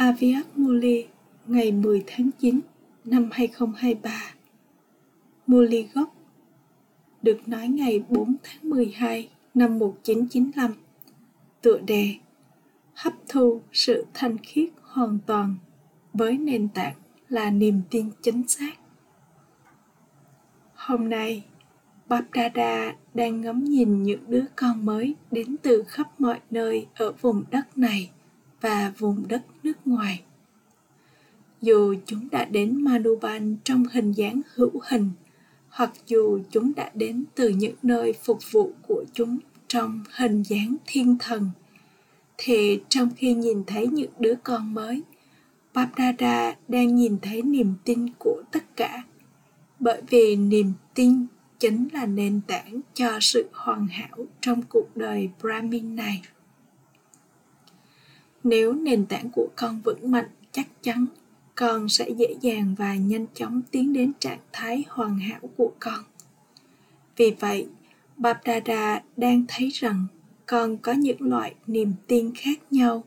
Aviat Muli ngày 10 tháng 9 năm 2023 Muli gốc, được nói ngày 4 tháng 12 năm 1995 tựa đề, hấp thu sự thanh khiết hoàn toàn với nền tảng là niềm tin chính xác. Hôm nay Bap Dada đang ngắm nhìn những đứa con mới đến từ khắp mọi nơi ở vùng đất này và vùng đất nước ngoài. Dù chúng đã đến Manuban trong hình dáng hữu hình, hoặc dù chúng đã đến từ những nơi phục vụ của chúng trong hình dáng thiên thần, thì trong khi nhìn thấy những đứa con mới, Babdada đang nhìn thấy niềm tin của tất cả. Bởi vì niềm tin chính là nền tảng cho sự hoàn hảo trong cuộc đời Brahmin này. Nếu nền tảng của con vững mạnh, chắc chắn con sẽ dễ dàng và nhanh chóng tiến đến trạng thái hoàn hảo của con. Vì vậy, Babdada đang thấy rằng con có những loại niềm tin khác nhau.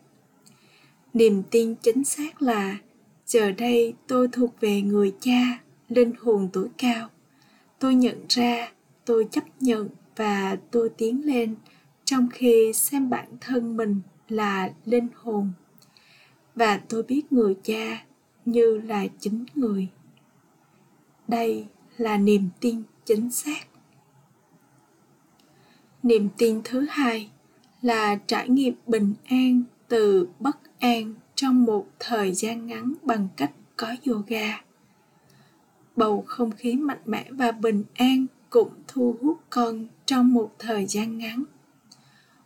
Niềm tin chính xác là giờ đây tôi thuộc về người cha, linh hồn tuổi cao. Tôi nhận ra, tôi chấp nhận và tôi tiến lên trong khi xem bản thân mình là linh hồn. Và tôi biết người cha như là chính người. Đây là niềm tin chính xác. Niềm tin thứ hai là trải nghiệm bình an từ bất an trong một thời gian ngắn bằng cách có yoga. Bầu không khí mạnh mẽ và bình an cũng thu hút con trong một thời gian ngắn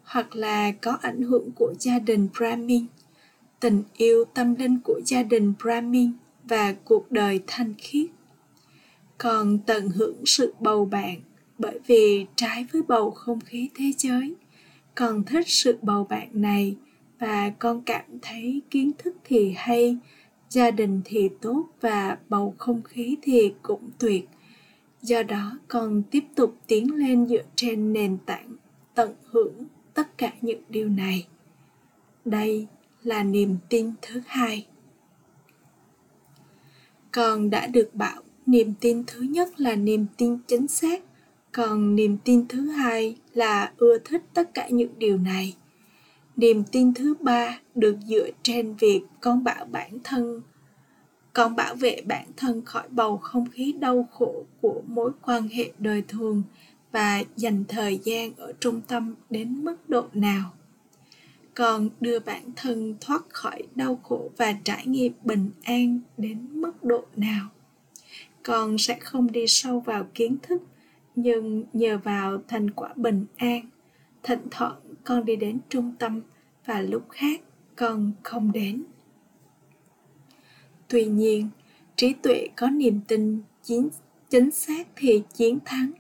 hoặc là có ảnh hưởng của gia đình Brahmin, tình yêu tâm linh của gia đình Brahmin và cuộc đời thanh khiết. Còn tận hưởng sự bầu bạn bởi vì trái với bầu không khí thế giới, con thích sự bầu bạn này và con cảm thấy kiến thức thì hay, gia đình thì tốt và bầu không khí thì cũng tuyệt. Do đó con tiếp tục tiến lên dựa trên nền tảng tận hưởng tất cả những điều này. Đây là niềm tin thứ hai. Con đã được bảo niềm tin thứ nhất là niềm tin chính xác, còn niềm tin thứ hai là ưa thích tất cả những điều này. Niềm tin thứ ba được dựa trên việc con bảo bản thân. Con bảo vệ bản thân khỏi bầu không khí đau khổ của mối quan hệ đời thường và dành thời gian ở trung tâm đến mức độ nào. Còn đưa bản thân thoát khỏi đau khổ và trải nghiệm bình an đến mức độ nào. Con sẽ không đi sâu vào kiến thức nhưng nhờ vào thành quả bình an thỉnh thoảng con đi đến trung tâm và lúc khác con không đến. Tuy nhiên trí tuệ có niềm tin chính, chính xác thì chiến thắng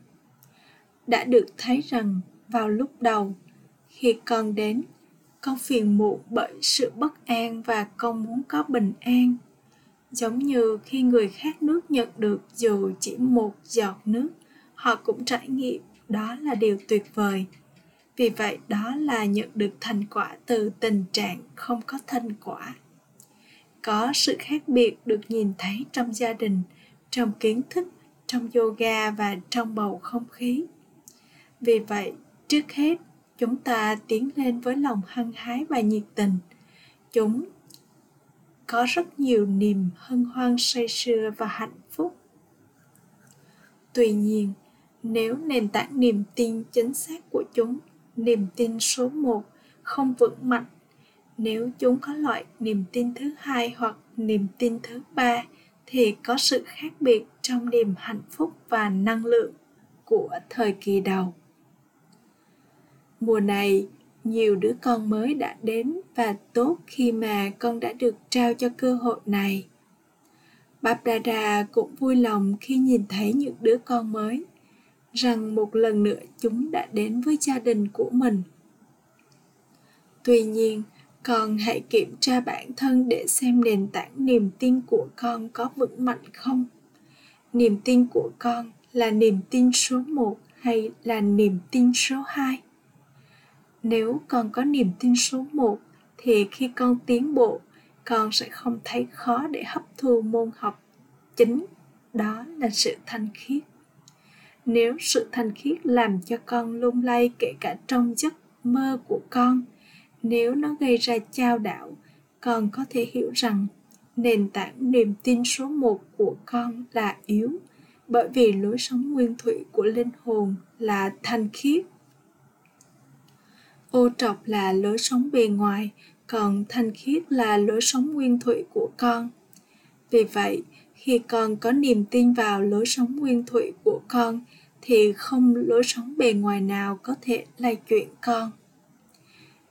đã được thấy rằng vào lúc đầu, khi con đến, con phiền muộn bởi sự bất an và con muốn có bình an. Giống như khi người khác nước nhận được dù chỉ một giọt nước, họ cũng trải nghiệm đó là điều tuyệt vời. Vì vậy, đó là nhận được thành quả từ tình trạng không có thành quả. Có sự khác biệt được nhìn thấy trong gia đình, trong kiến thức, trong yoga và trong bầu không khí vì vậy, trước hết, chúng ta tiến lên với lòng hăng hái và nhiệt tình. Chúng có rất nhiều niềm hân hoan say sưa và hạnh phúc. Tuy nhiên, nếu nền tảng niềm tin chính xác của chúng, niềm tin số một, không vững mạnh, nếu chúng có loại niềm tin thứ hai hoặc niềm tin thứ ba, thì có sự khác biệt trong niềm hạnh phúc và năng lượng của thời kỳ đầu mùa này, nhiều đứa con mới đã đến và tốt khi mà con đã được trao cho cơ hội này. Bap cũng vui lòng khi nhìn thấy những đứa con mới, rằng một lần nữa chúng đã đến với gia đình của mình. Tuy nhiên, con hãy kiểm tra bản thân để xem nền tảng niềm tin của con có vững mạnh không. Niềm tin của con là niềm tin số một hay là niềm tin số hai? Nếu con có niềm tin số một, thì khi con tiến bộ, con sẽ không thấy khó để hấp thu môn học. Chính đó là sự thanh khiết. Nếu sự thanh khiết làm cho con lung lay kể cả trong giấc mơ của con, nếu nó gây ra chao đảo, con có thể hiểu rằng nền tảng niềm tin số một của con là yếu, bởi vì lối sống nguyên thủy của linh hồn là thanh khiết ô trọc là lối sống bề ngoài, còn thanh khiết là lối sống nguyên thủy của con. Vì vậy, khi con có niềm tin vào lối sống nguyên thủy của con, thì không lối sống bề ngoài nào có thể lay chuyển con.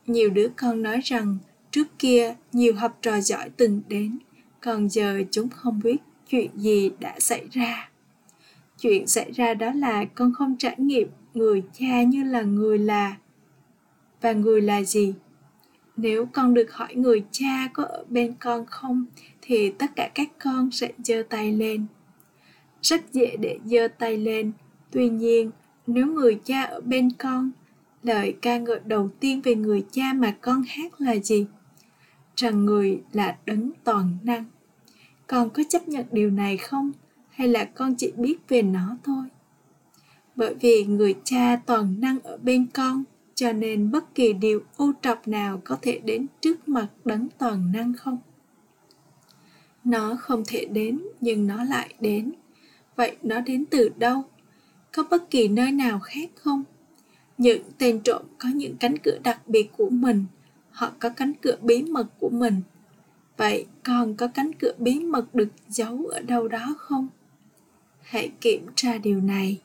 Nhiều đứa con nói rằng, trước kia nhiều học trò giỏi từng đến, còn giờ chúng không biết chuyện gì đã xảy ra. Chuyện xảy ra đó là con không trải nghiệm người cha như là người là và người là gì? Nếu con được hỏi người cha có ở bên con không, thì tất cả các con sẽ giơ tay lên. Rất dễ để giơ tay lên. Tuy nhiên, nếu người cha ở bên con, lời ca ngợi đầu tiên về người cha mà con hát là gì? Rằng người là đấng toàn năng. Con có chấp nhận điều này không? Hay là con chỉ biết về nó thôi? Bởi vì người cha toàn năng ở bên con cho nên bất kỳ điều ô trọc nào có thể đến trước mặt đấng toàn năng không? Nó không thể đến, nhưng nó lại đến. Vậy nó đến từ đâu? Có bất kỳ nơi nào khác không? Những tên trộm có những cánh cửa đặc biệt của mình, họ có cánh cửa bí mật của mình. Vậy còn có cánh cửa bí mật được giấu ở đâu đó không? Hãy kiểm tra điều này.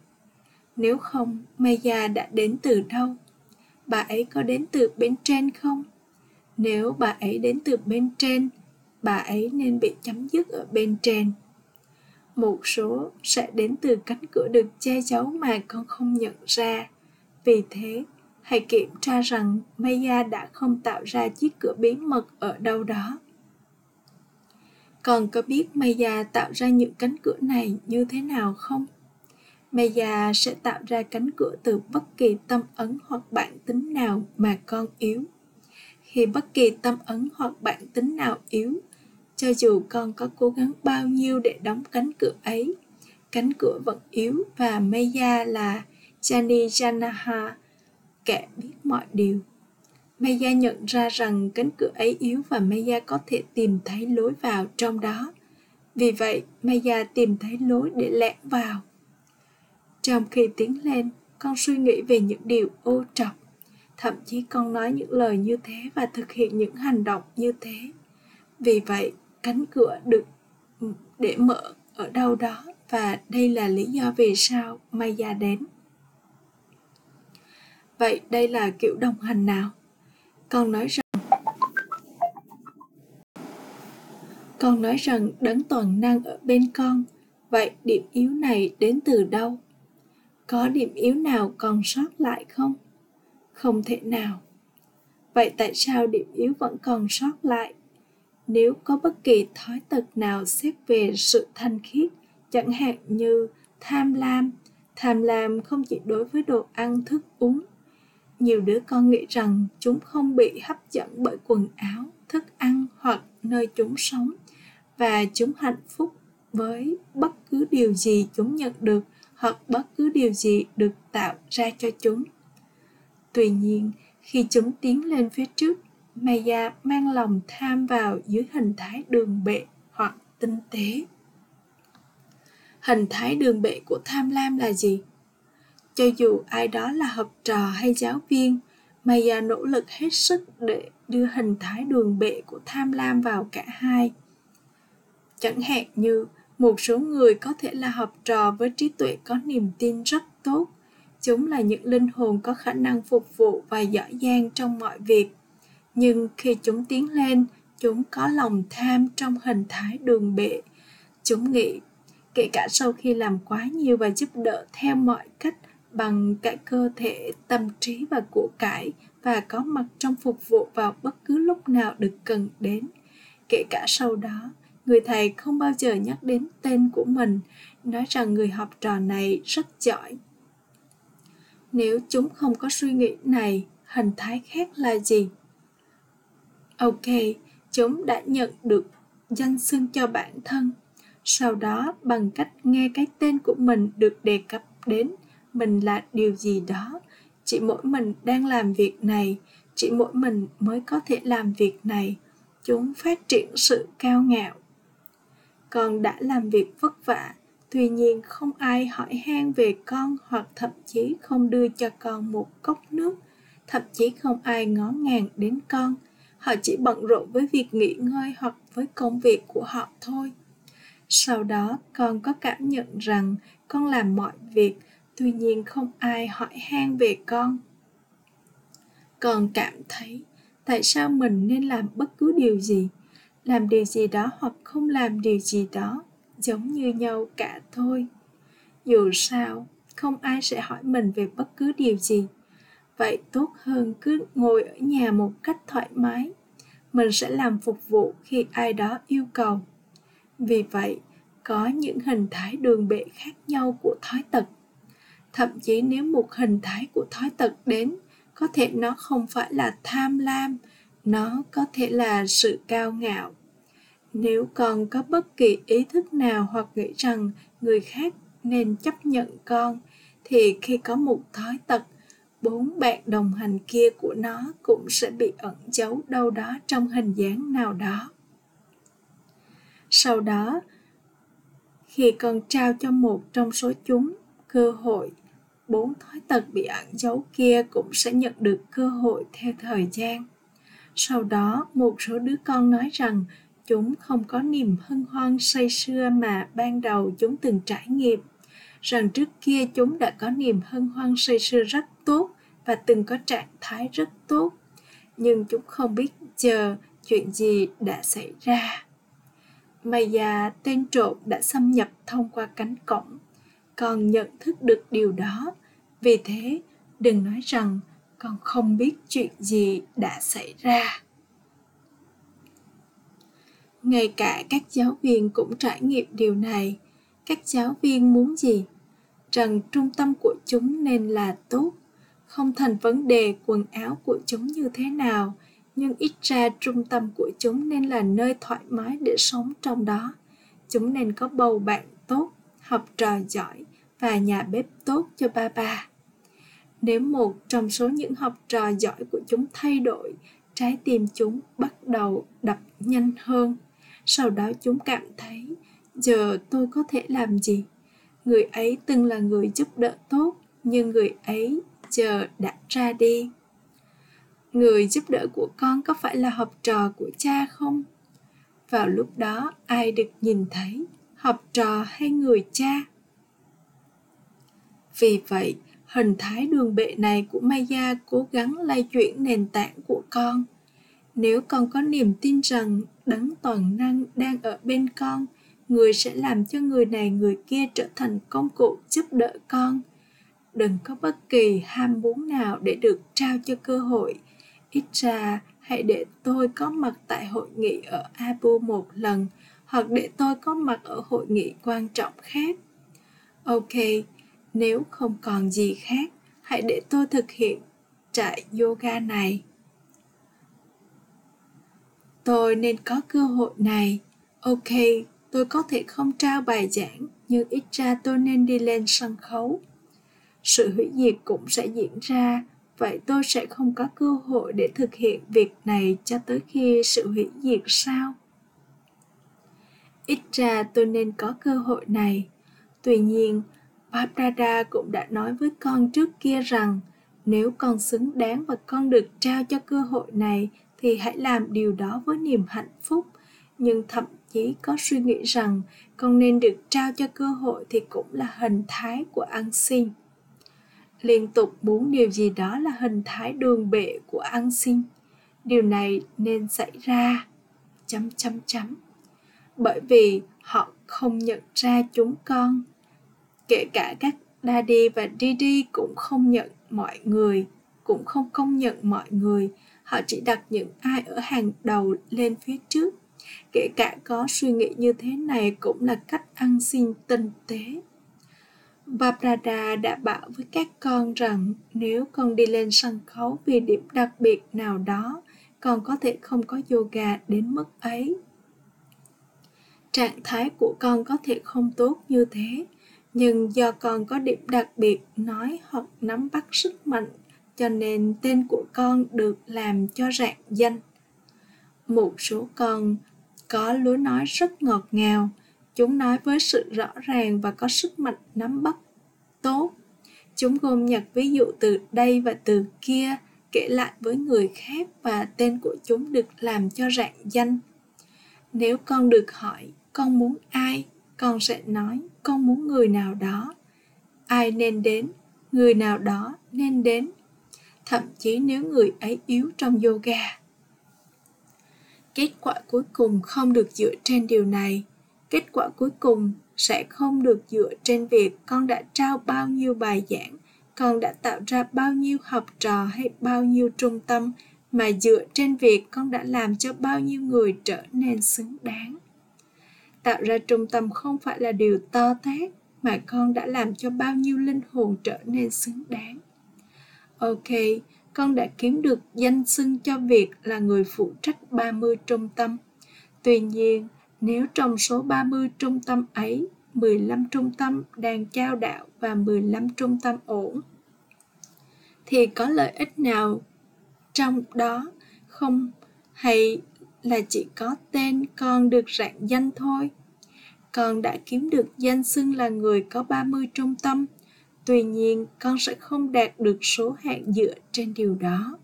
Nếu không, maya đã đến từ đâu? Bà ấy có đến từ bên trên không? Nếu bà ấy đến từ bên trên, bà ấy nên bị chấm dứt ở bên trên. Một số sẽ đến từ cánh cửa được che giấu mà con không nhận ra. Vì thế, hãy kiểm tra rằng maya đã không tạo ra chiếc cửa bí mật ở đâu đó. Còn có biết maya tạo ra những cánh cửa này như thế nào không? Maya sẽ tạo ra cánh cửa từ bất kỳ tâm ấn hoặc bản tính nào mà con yếu. Khi bất kỳ tâm ấn hoặc bản tính nào yếu, cho dù con có cố gắng bao nhiêu để đóng cánh cửa ấy, cánh cửa vẫn yếu và maya là jani janaha kẻ biết mọi điều. Maya nhận ra rằng cánh cửa ấy yếu và maya có thể tìm thấy lối vào trong đó. Vì vậy maya tìm thấy lối để lẻn vào trong khi tiến lên con suy nghĩ về những điều ô trọc thậm chí con nói những lời như thế và thực hiện những hành động như thế vì vậy cánh cửa được ừ, để mở ở đâu đó và đây là lý do vì sao Maya đến. Vậy đây là kiểu đồng hành nào? Con nói rằng Con nói rằng đấng toàn năng ở bên con, vậy điểm yếu này đến từ đâu? Có điểm yếu nào còn sót lại không? Không thể nào. Vậy tại sao điểm yếu vẫn còn sót lại? nếu có bất kỳ thói tật nào xét về sự thanh khiết, chẳng hạn như tham lam tham lam không chỉ đối với đồ ăn, thức uống nhiều đứa con nghĩ rằng chúng không bị hấp dẫn bởi quần áo, thức ăn hoặc nơi chúng sống, và chúng hạnh phúc với bất cứ điều gì chúng nhận được hoặc bất cứ điều gì được tạo ra cho chúng tuy nhiên khi chúng tiến lên phía trước Maya mang lòng tham vào dưới hình thái đường bệ hoặc tinh tế. Hình thái đường bệ của tham lam là gì? Cho dù ai đó là học trò hay giáo viên, Maya nỗ lực hết sức để đưa hình thái đường bệ của tham lam vào cả hai. Chẳng hạn như một số người có thể là học trò với trí tuệ có niềm tin rất tốt. Chúng là những linh hồn có khả năng phục vụ và giỏi giang trong mọi việc nhưng khi chúng tiến lên, chúng có lòng tham trong hình thái đường bệ chúng nghĩ, kể cả sau khi làm quá nhiều và giúp đỡ theo mọi cách bằng cả cơ thể, tâm trí và của cải và có mặt trong phục vụ vào bất cứ lúc nào được cần đến, kể cả sau đó người thầy không bao giờ nhắc đến tên của mình nói rằng người học trò này rất giỏi. Nếu chúng không có suy nghĩ này hình thái khác là gì? Ok, chúng đã nhận được danh xưng cho bản thân. Sau đó bằng cách nghe cái tên của mình được đề cập đến mình là điều gì đó. Chỉ mỗi mình đang làm việc này chỉ mỗi mình mới có thể làm việc này. Chúng phát triển sự cao ngạo con đã làm việc vất vả. Tuy nhiên, không ai hỏi han về con hoặc thậm chí không đưa cho con một cốc nước. Thậm chí không ai ngó ngàng đến con. Họ chỉ bận rộn với việc nghỉ ngơi hoặc với công việc của họ thôi. Sau đó, con có cảm nhận rằng con làm mọi việc. Tuy nhiên, không ai hỏi han về con. Con cảm thấy, tại sao mình nên làm bất cứ điều gì? Làm điều gì đó hoặc không làm điều gì đó, giống như nhau cả thôi. Dù sao, không ai sẽ hỏi mình về bất cứ điều gì. Vậy tốt hơn cứ ngồi ở nhà một cách thoải mái. Mình sẽ làm phục vụ khi ai đó yêu cầu. Vì vậy, có những hình thái đường bệ khác nhau của thói tật. Thậm chí nếu một hình thái của thói tật đến, có thể nó không phải là tham lam nó có thể là sự cao ngạo. Nếu con có bất kỳ ý thức nào hoặc nghĩ rằng người khác nên chấp nhận con, thì khi có một thói tật, bốn bạn đồng hành kia của nó cũng sẽ bị ẩn giấu đâu đó trong hình dáng nào đó. Sau đó, khi con trao cho một trong số chúng cơ hội, bốn thói tật bị ẩn giấu kia cũng sẽ nhận được cơ hội theo thời gian sau đó, một số đứa con nói rằng, chúng không có niềm hân hoan say sưa mà ban đầu chúng từng trải nghiệm. Rằng trước kia chúng đã có niềm hân hoan say sưa rất tốt và từng có trạng thái rất tốt, nhưng chúng không biết chờ chuyện gì đã xảy ra. Mày già tên trộm đã xâm nhập thông qua cánh cổng, còn nhận thức được điều đó, vì thế đừng nói rằng con không biết chuyện gì đã xảy ra. Ngay cả các giáo viên cũng trải nghiệm điều này. Các giáo viên muốn gì? Rằng trung tâm của chúng nên là tốt. Không thành vấn đề quần áo của chúng như thế nào, nhưng ít ra trung tâm của chúng nên là nơi thoải mái để sống trong đó. Chúng nên có bầu bạn tốt, học trò giỏi và nhà bếp tốt cho ba ba nếu một trong số những học trò giỏi của chúng thay đổi, trái tim chúng bắt đầu đập nhanh hơn. Sau đó chúng cảm thấy, giờ tôi có thể làm gì? Người ấy từng là người giúp đỡ tốt, nhưng người ấy giờ đã ra đi. Người giúp đỡ của con có phải là học trò của cha không? Vào lúc đó, ai được nhìn thấy, học trò hay người cha? Vì vậy hình thái đường bệ này của maya cố gắng lay chuyển nền tảng của con. Nếu con có niềm tin rằng đấng toàn năng đang ở bên con, người sẽ làm cho người này người kia trở thành công cụ giúp đỡ con. Đừng có bất kỳ ham muốn nào để được trao cho cơ hội. Ít ra, hãy để tôi có mặt tại hội nghị ở abu một lần, hoặc để tôi có mặt ở hội nghị quan trọng khác. Ok nếu không còn gì khác, hãy để tôi thực hiện trại yoga này. Tôi nên có cơ hội này. Ok, tôi có thể không trao bài giảng, nhưng ít ra tôi nên đi lên sân khấu. Sự hủy diệt cũng sẽ diễn ra. Vậy tôi sẽ không có cơ hội để thực hiện việc này cho tới khi sự hủy diệt sao? Ít ra tôi nên có cơ hội này. Tuy nhiên Paprada cũng đã nói với con trước kia rằng, nếu con xứng đáng và con được trao cho cơ hội này, thì hãy làm điều đó với niềm hạnh phúc. Nhưng thậm chí có suy nghĩ rằng, con nên được trao cho cơ hội thì cũng là hình thái của ăn xin. Liên tục muốn điều gì đó là hình thái đường bệ của ăn xin. Điều này nên xảy ra. Chấm chấm chấm. Bởi vì họ không nhận ra chúng con kể cả các daddy và didi cũng không nhận mọi người cũng không công nhận mọi người. Họ chỉ đặt những ai ở hàng đầu lên phía trước. Kể cả có suy nghĩ như thế này cũng là cách ăn xin tinh tế. Babrada đã bảo với các con rằng nếu con đi lên sân khấu vì điểm đặc biệt nào đó, con có thể không có yoga đến mức ấy. Trạng thái của con có thể không tốt như thế nhưng do con có điểm đặc biệt nói hoặc nắm bắt sức mạnh, cho nên tên của con được làm cho rạng danh. Một số con có lối nói rất ngọt ngào, chúng nói với sự rõ ràng và có sức mạnh nắm bắt tốt. Chúng gồm nhặt ví dụ từ đây và từ kia, kể lại với người khác và tên của chúng được làm cho rạng danh. Nếu con được hỏi con muốn ai, con sẽ nói con muốn người nào đó. Ai nên đến, người nào đó nên đến. Thậm chí nếu người ấy yếu trong yoga. Kết quả cuối cùng không được dựa trên điều này. Kết quả cuối cùng sẽ không được dựa trên việc con đã trao bao nhiêu bài giảng, con đã tạo ra bao nhiêu học trò hay bao nhiêu trung tâm, mà dựa trên việc con đã làm cho bao nhiêu người trở nên xứng đáng tạo ra trung tâm không phải là điều to tát mà con đã làm cho bao nhiêu linh hồn trở nên xứng đáng ok con đã kiếm được danh xưng cho việc là người phụ trách 30 trung tâm. Tuy nhiên, nếu trong số 30 trung tâm ấy, 15 trung tâm đang trao đạo và 15 trung tâm ổn, thì có lợi ích nào trong đó không hay là chỉ có tên con được rạng danh thôi? Con đã kiếm được danh xưng là người có 30 trung tâm, tuy nhiên con sẽ không đạt được số hạng dựa trên điều đó.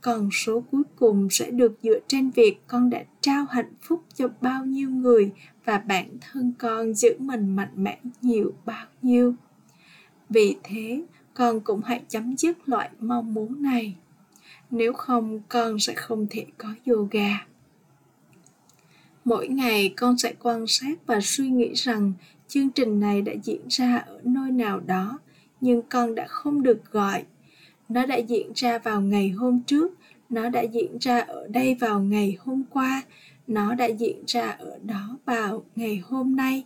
Còn số cuối cùng sẽ được dựa trên việc con đã trao hạnh phúc cho bao nhiêu người và bản thân con giữ mình mạnh mẽ nhiều bao nhiêu. Vì thế con cũng hãy chấm dứt loại mong muốn này nếu không, con sẽ không thể có yoga. Mỗi ngày, con sẽ quan sát và suy nghĩ rằng chương trình này đã diễn ra ở nơi nào đó, nhưng con đã không được gọi. Nó đã diễn ra vào ngày hôm trước, nó đã diễn ra ở đây vào ngày hôm qua, nó đã diễn ra ở đó vào ngày hôm nay.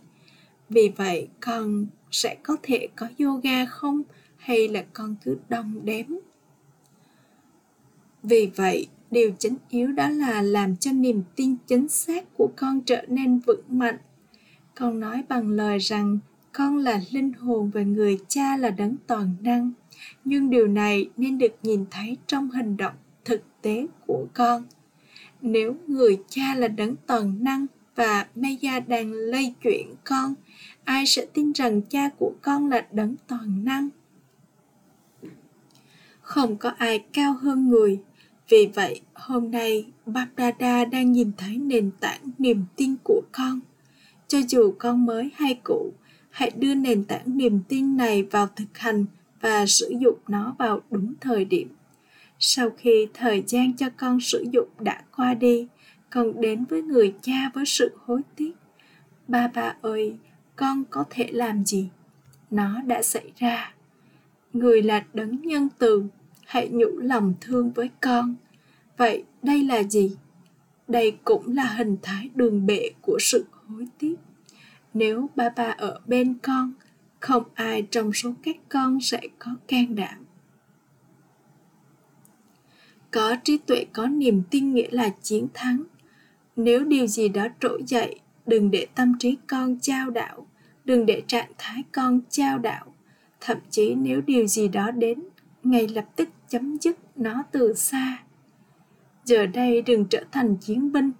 Vì vậy, con sẽ có thể có yoga không? Hay là con cứ đong đếm? Vì vậy, điều chính yếu đó là làm cho niềm tin chính xác của con trở nên vững mạnh. Con nói bằng lời rằng con là linh hồn và người cha là đấng toàn năng. Nhưng điều này nên được nhìn thấy trong hành động thực tế của con. Nếu người cha là đấng toàn năng và Maya đang lây chuyển con, ai sẽ tin rằng cha của con là đấng toàn năng? Không có ai cao hơn người vì vậy, hôm nay Bapdada đang nhìn thấy nền tảng niềm tin của con. Cho dù con mới hay cũ, hãy đưa nền tảng niềm tin này vào thực hành và sử dụng nó vào đúng thời điểm. Sau khi thời gian cho con sử dụng đã qua đi, con đến với người cha với sự hối tiếc. Ba ba ơi, con có thể làm gì? Nó đã xảy ra. Người là đấng nhân từ hãy nhủ lòng thương với con. Vậy đây là gì? Đây cũng là hình thái đường bệ của sự hối tiếc. Nếu ba ba ở bên con, không ai trong số các con sẽ có can đảm. Có trí tuệ, có niềm tin nghĩa là chiến thắng. Nếu điều gì đó trỗi dậy, đừng để tâm trí con trao đảo, đừng để trạng thái con trao đảo. Thậm chí nếu điều gì đó đến, ngay lập tức chấm dứt nó từ xa. Giờ đây đừng trở thành chiến binh.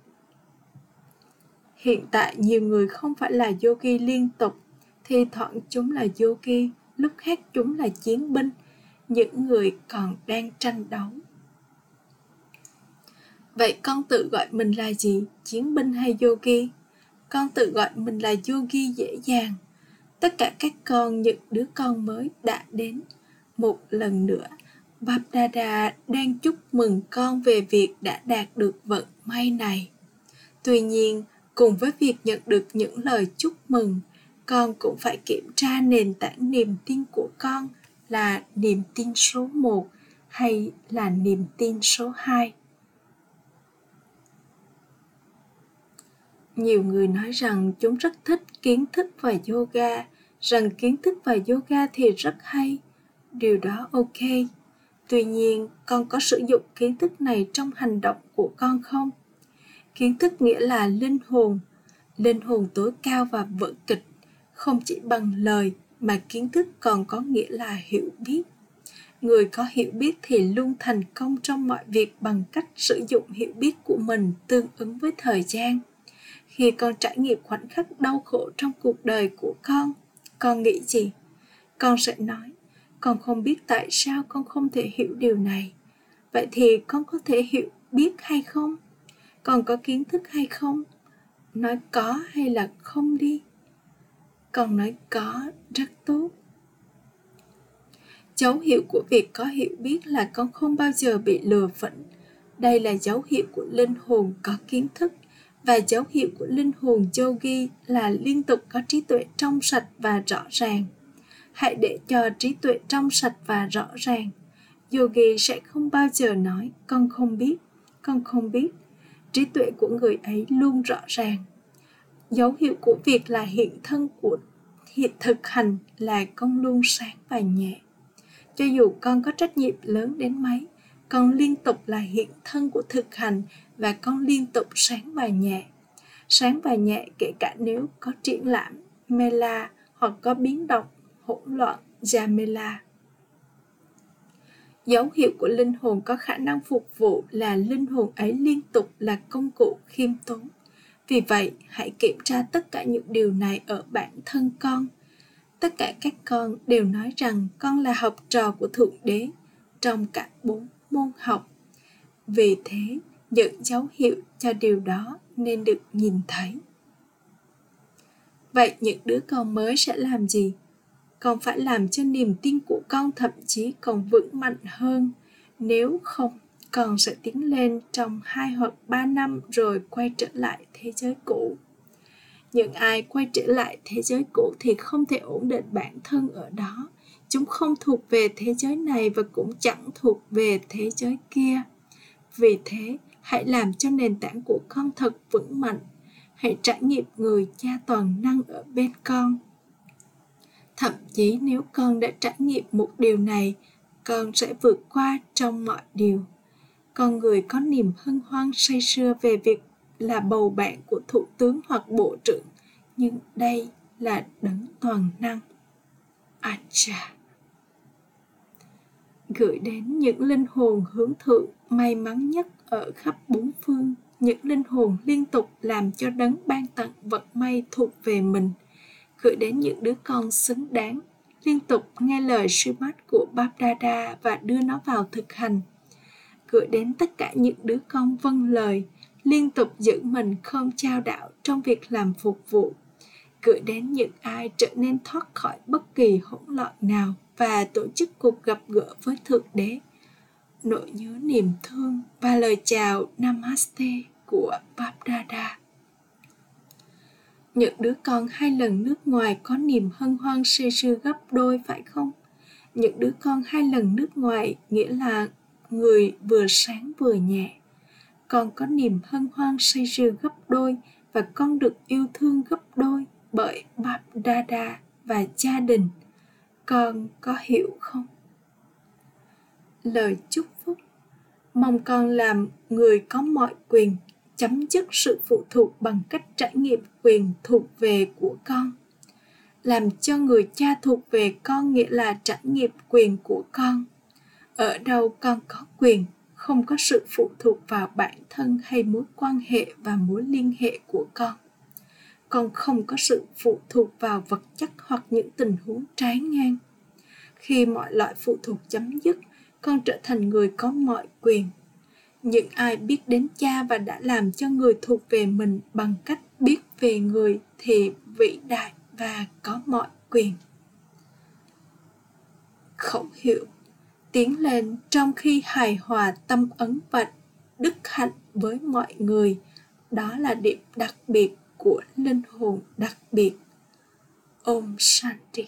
Hiện tại nhiều người không phải là yogi liên tục, thi thoảng chúng là yogi, lúc khác chúng là chiến binh, những người còn đang tranh đấu. Vậy con tự gọi mình là gì? Chiến binh hay yogi? Con tự gọi mình là yogi dễ dàng. Tất cả các con, những đứa con mới đã đến một lần nữa. Bapdada đang chúc mừng con về việc đã đạt được vận may này. Tuy nhiên, cùng với việc nhận được những lời chúc mừng, con cũng phải kiểm tra nền tảng niềm tin của con là niềm tin số 1 hay là niềm tin số 2. Nhiều người nói rằng chúng rất thích kiến thức và yoga, rằng kiến thức và yoga thì rất hay. Điều đó ok, tuy nhiên, con có sử dụng kiến thức này trong hành động của con không? Kiến thức nghĩa là linh hồn. Linh hồn tối cao và vở kịch, không chỉ bằng lời mà kiến thức còn có nghĩa là hiểu biết. Người có hiểu biết thì luôn thành công trong mọi việc bằng cách sử dụng hiểu biết của mình tương ứng với thời gian. Khi con trải nghiệm khoảnh khắc đau khổ trong cuộc đời của con con nghĩ gì? Con sẽ nói con không biết tại sao con không thể hiểu điều này. Vậy thì con có thể hiểu, biết hay không? Con có kiến thức hay không? Nói có hay là không đi? Con nói có rất tốt. Dấu hiệu của việc có hiểu biết là con không bao giờ bị lừa phỉnh. Đây là dấu hiệu của linh hồn có kiến thức và dấu hiệu của linh hồn yogi là liên tục có trí tuệ trong sạch và rõ ràng hãy để cho trí tuệ trong sạch và rõ ràng. Yogi sẽ không bao giờ nói, con không biết, con không biết. Trí tuệ của người ấy luôn rõ ràng. Dấu hiệu của việc là hiện thân của, hiện thực hành là con luôn sáng và nhẹ. Cho dù con có trách nhiệm lớn đến mấy, con liên tục là hiện thân của thực hành và con liên tục sáng và nhẹ. Sáng và nhẹ kể cả nếu có triển lãm mela hoặc có biến động hỗn loạn jamela dấu hiệu của linh hồn có khả năng phục vụ là linh hồn ấy liên tục là công cụ khiêm tốn. Vì vậy, hãy kiểm tra tất cả những điều này ở bản thân con. Tất cả các con đều nói rằng con là học trò của thượng đế trong cả bốn môn học. Vì thế, những dấu hiệu cho điều đó nên được nhìn thấy. Vậy những đứa con mới sẽ làm gì? Con phải làm cho niềm tin của con thậm chí còn vững mạnh hơn. Nếu không, con sẽ tiến lên trong hai hoặc ba năm rồi quay trở lại thế giới cũ. Những ai quay trở lại thế giới cũ thì không thể ổn định bản thân ở đó. Chúng không thuộc về thế giới này và cũng chẳng thuộc về thế giới kia. Vì thế, hãy làm cho nền tảng của con thật vững mạnh. Hãy trải nghiệm người cha toàn năng ở bên con thậm chí nếu con đã trải nghiệm một điều này, con sẽ vượt qua trong mọi điều. Con người có niềm hân hoan say sưa về việc là bầu bạn của thủ tướng hoặc bộ trưởng, nhưng đây là đấng toàn năng. À Acha gửi đến những linh hồn hướng thượng may mắn nhất ở khắp bốn phương, những linh hồn liên tục làm cho đấng ban tặng vận may thuộc về mình gửi đến những đứa con xứng đáng. Liên tục nghe lời sư mát của Babdada và đưa nó vào thực hành. Gửi đến tất cả những đứa con vâng lời, liên tục giữ mình không trao đảo trong việc làm phục vụ. Gửi đến những ai trở nên thoát khỏi bất kỳ hỗn loạn nào và tổ chức cuộc gặp gỡ với thượng đế. Nỗi nhớ niềm thương và lời chào namaste của Babdada những đứa con hai lần nước ngoài có niềm hân hoan say sưa gấp đôi, phải không những đứa con hai lần nước ngoài nghĩa là người vừa sáng vừa nhẹ con có niềm hân hoan say sưa gấp đôi và con được yêu thương gấp đôi bởi Bap Dada và gia đình. Con có hiểu không? Lời chúc phúc Mong con làm người có mọi quyền chấm dứt sự phụ thuộc bằng cách trải nghiệm quyền thuộc về của con. Làm cho người cha thuộc về con nghĩa là trải nghiệm quyền của con. Ở đâu con có quyền, không có sự phụ thuộc vào bản thân hay mối quan hệ và mối liên hệ của con. Con không có sự phụ thuộc vào vật chất hoặc những tình huống trái ngang. Khi mọi loại phụ thuộc chấm dứt, con trở thành người có mọi quyền những ai biết đến cha và đã làm cho người thuộc về mình bằng cách biết về người thì vĩ đại và có mọi quyền. Khẩu hiệu tiến lên trong khi hài hòa tâm ấn và đức hạnh với mọi người. Đó là điểm đặc biệt của linh hồn đặc biệt. Om shanti.